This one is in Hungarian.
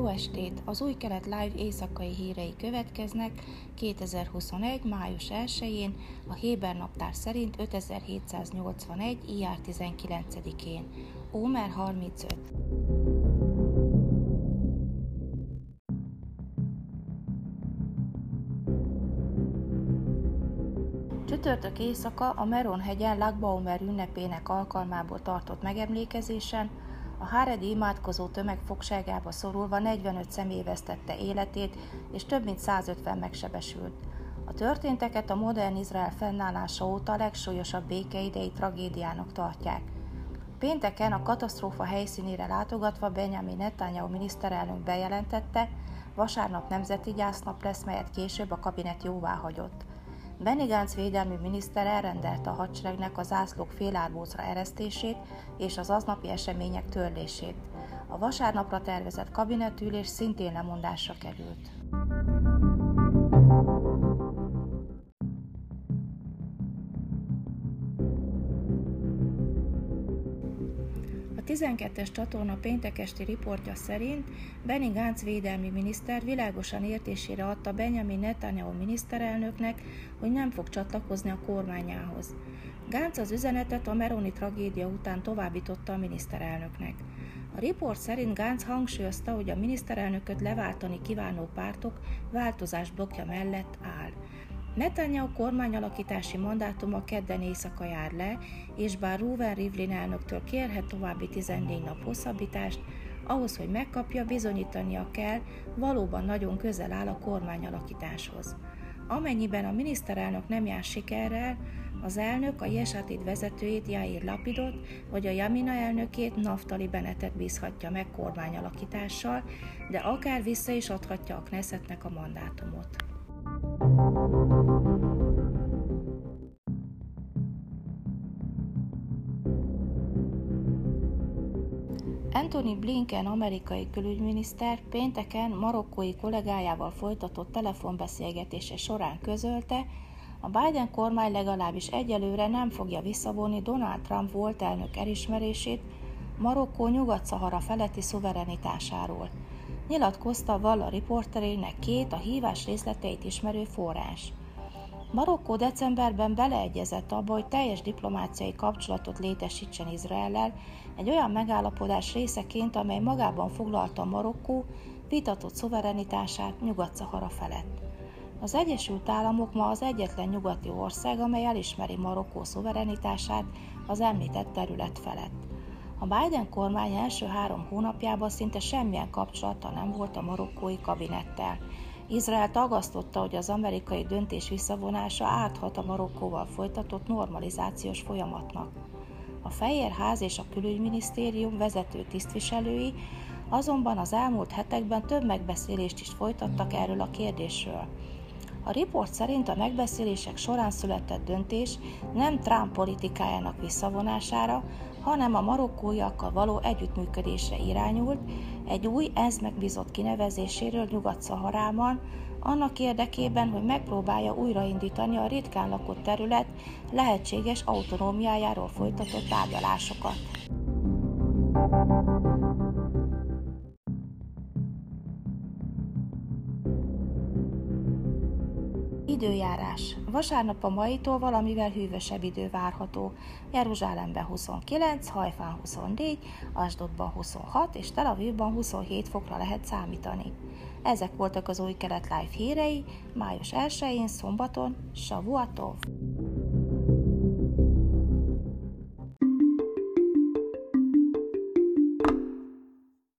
estét! Az új kelet live éjszakai hírei következnek 2021. május 1-én, a Héber naptár szerint 5781. ijár 19-én. Ómer 35. Csütörtök éjszaka a Meron hegyen Lagbaumer ünnepének alkalmából tartott megemlékezésen a Háredi imádkozó tömeg fogságába szorulva 45 személy vesztette életét, és több mint 150 megsebesült. A történteket a modern Izrael fennállása óta a legsúlyosabb békeidei tragédiának tartják. Pénteken a katasztrófa helyszínére látogatva Benjamin Netanyahu miniszterelnök bejelentette, vasárnap nemzeti gyásznap lesz, melyet később a kabinet jóvá hagyott. Benny Gantz védelmi miniszter elrendelte a hadseregnek a zászlók félárbócra eresztését és az aznapi események törlését. A vasárnapra tervezett kabinetülés szintén lemondásra került. 12-es csatorna péntek esti riportja szerint Benny Gantz védelmi miniszter világosan értésére adta Benjamin Netanyahu miniszterelnöknek, hogy nem fog csatlakozni a kormányához. Gantz az üzenetet a Meroni tragédia után továbbította a miniszterelnöknek. A riport szerint Gantz hangsúlyozta, hogy a miniszterelnököt leváltani kívánó pártok változás blokja mellett áll. Netanyahu kormányalakítási mandátuma kedden éjszaka jár le, és bár Ruven Rivlin elnöktől kérhet további 14 nap hosszabbítást, ahhoz, hogy megkapja, bizonyítania kell, valóban nagyon közel áll a kormányalakításhoz. Amennyiben a miniszterelnök nem jár sikerrel, az elnök a Jesatid vezetőjét Jair Lapidot vagy a Jamina elnökét Naftali Benetet bízhatja meg kormányalakítással, de akár vissza is adhatja a Knessetnek a mandátumot. Anthony Blinken amerikai külügyminiszter pénteken marokkói kollégájával folytatott telefonbeszélgetése során közölte, a Biden kormány legalábbis egyelőre nem fogja visszavonni Donald Trump volt elnök elismerését Marokkó Nyugat-Szahara feletti szuverenitásáról. Nyilatkozta Valla riporterének két a hívás részleteit ismerő forrás. Marokkó decemberben beleegyezett abba, hogy teljes diplomáciai kapcsolatot létesítsen Izraellel, egy olyan megállapodás részeként, amely magában foglalta Marokkó vitatott szuverenitását Nyugat-Szahara felett. Az Egyesült Államok ma az egyetlen nyugati ország, amely elismeri Marokkó szuverenitását az említett terület felett. A Biden kormány első három hónapjában szinte semmilyen kapcsolata nem volt a marokkói kabinettel. Izrael tagasztotta, hogy az amerikai döntés visszavonása áthat a Marokkóval folytatott normalizációs folyamatnak. A Fehérház és a külügyminisztérium vezető tisztviselői azonban az elmúlt hetekben több megbeszélést is folytattak erről a kérdésről. A riport szerint a megbeszélések során született döntés nem Trump politikájának visszavonására, hanem a marokkóiakkal való együttműködésre irányult, egy új ENSZ megbízott kinevezéséről Nyugat-Szaharában, annak érdekében, hogy megpróbálja újraindítani a ritkán lakott terület lehetséges autonómiájáról folytatott tárgyalásokat. Időjárás. Vasárnap a maitól valamivel hűvösebb idő várható. Jeruzsálemben 29, Hajfán 24, Asdodban 26 és Tel Avivban 27 fokra lehet számítani. Ezek voltak az új kelet live hírei május 1-én szombaton, Savuatov.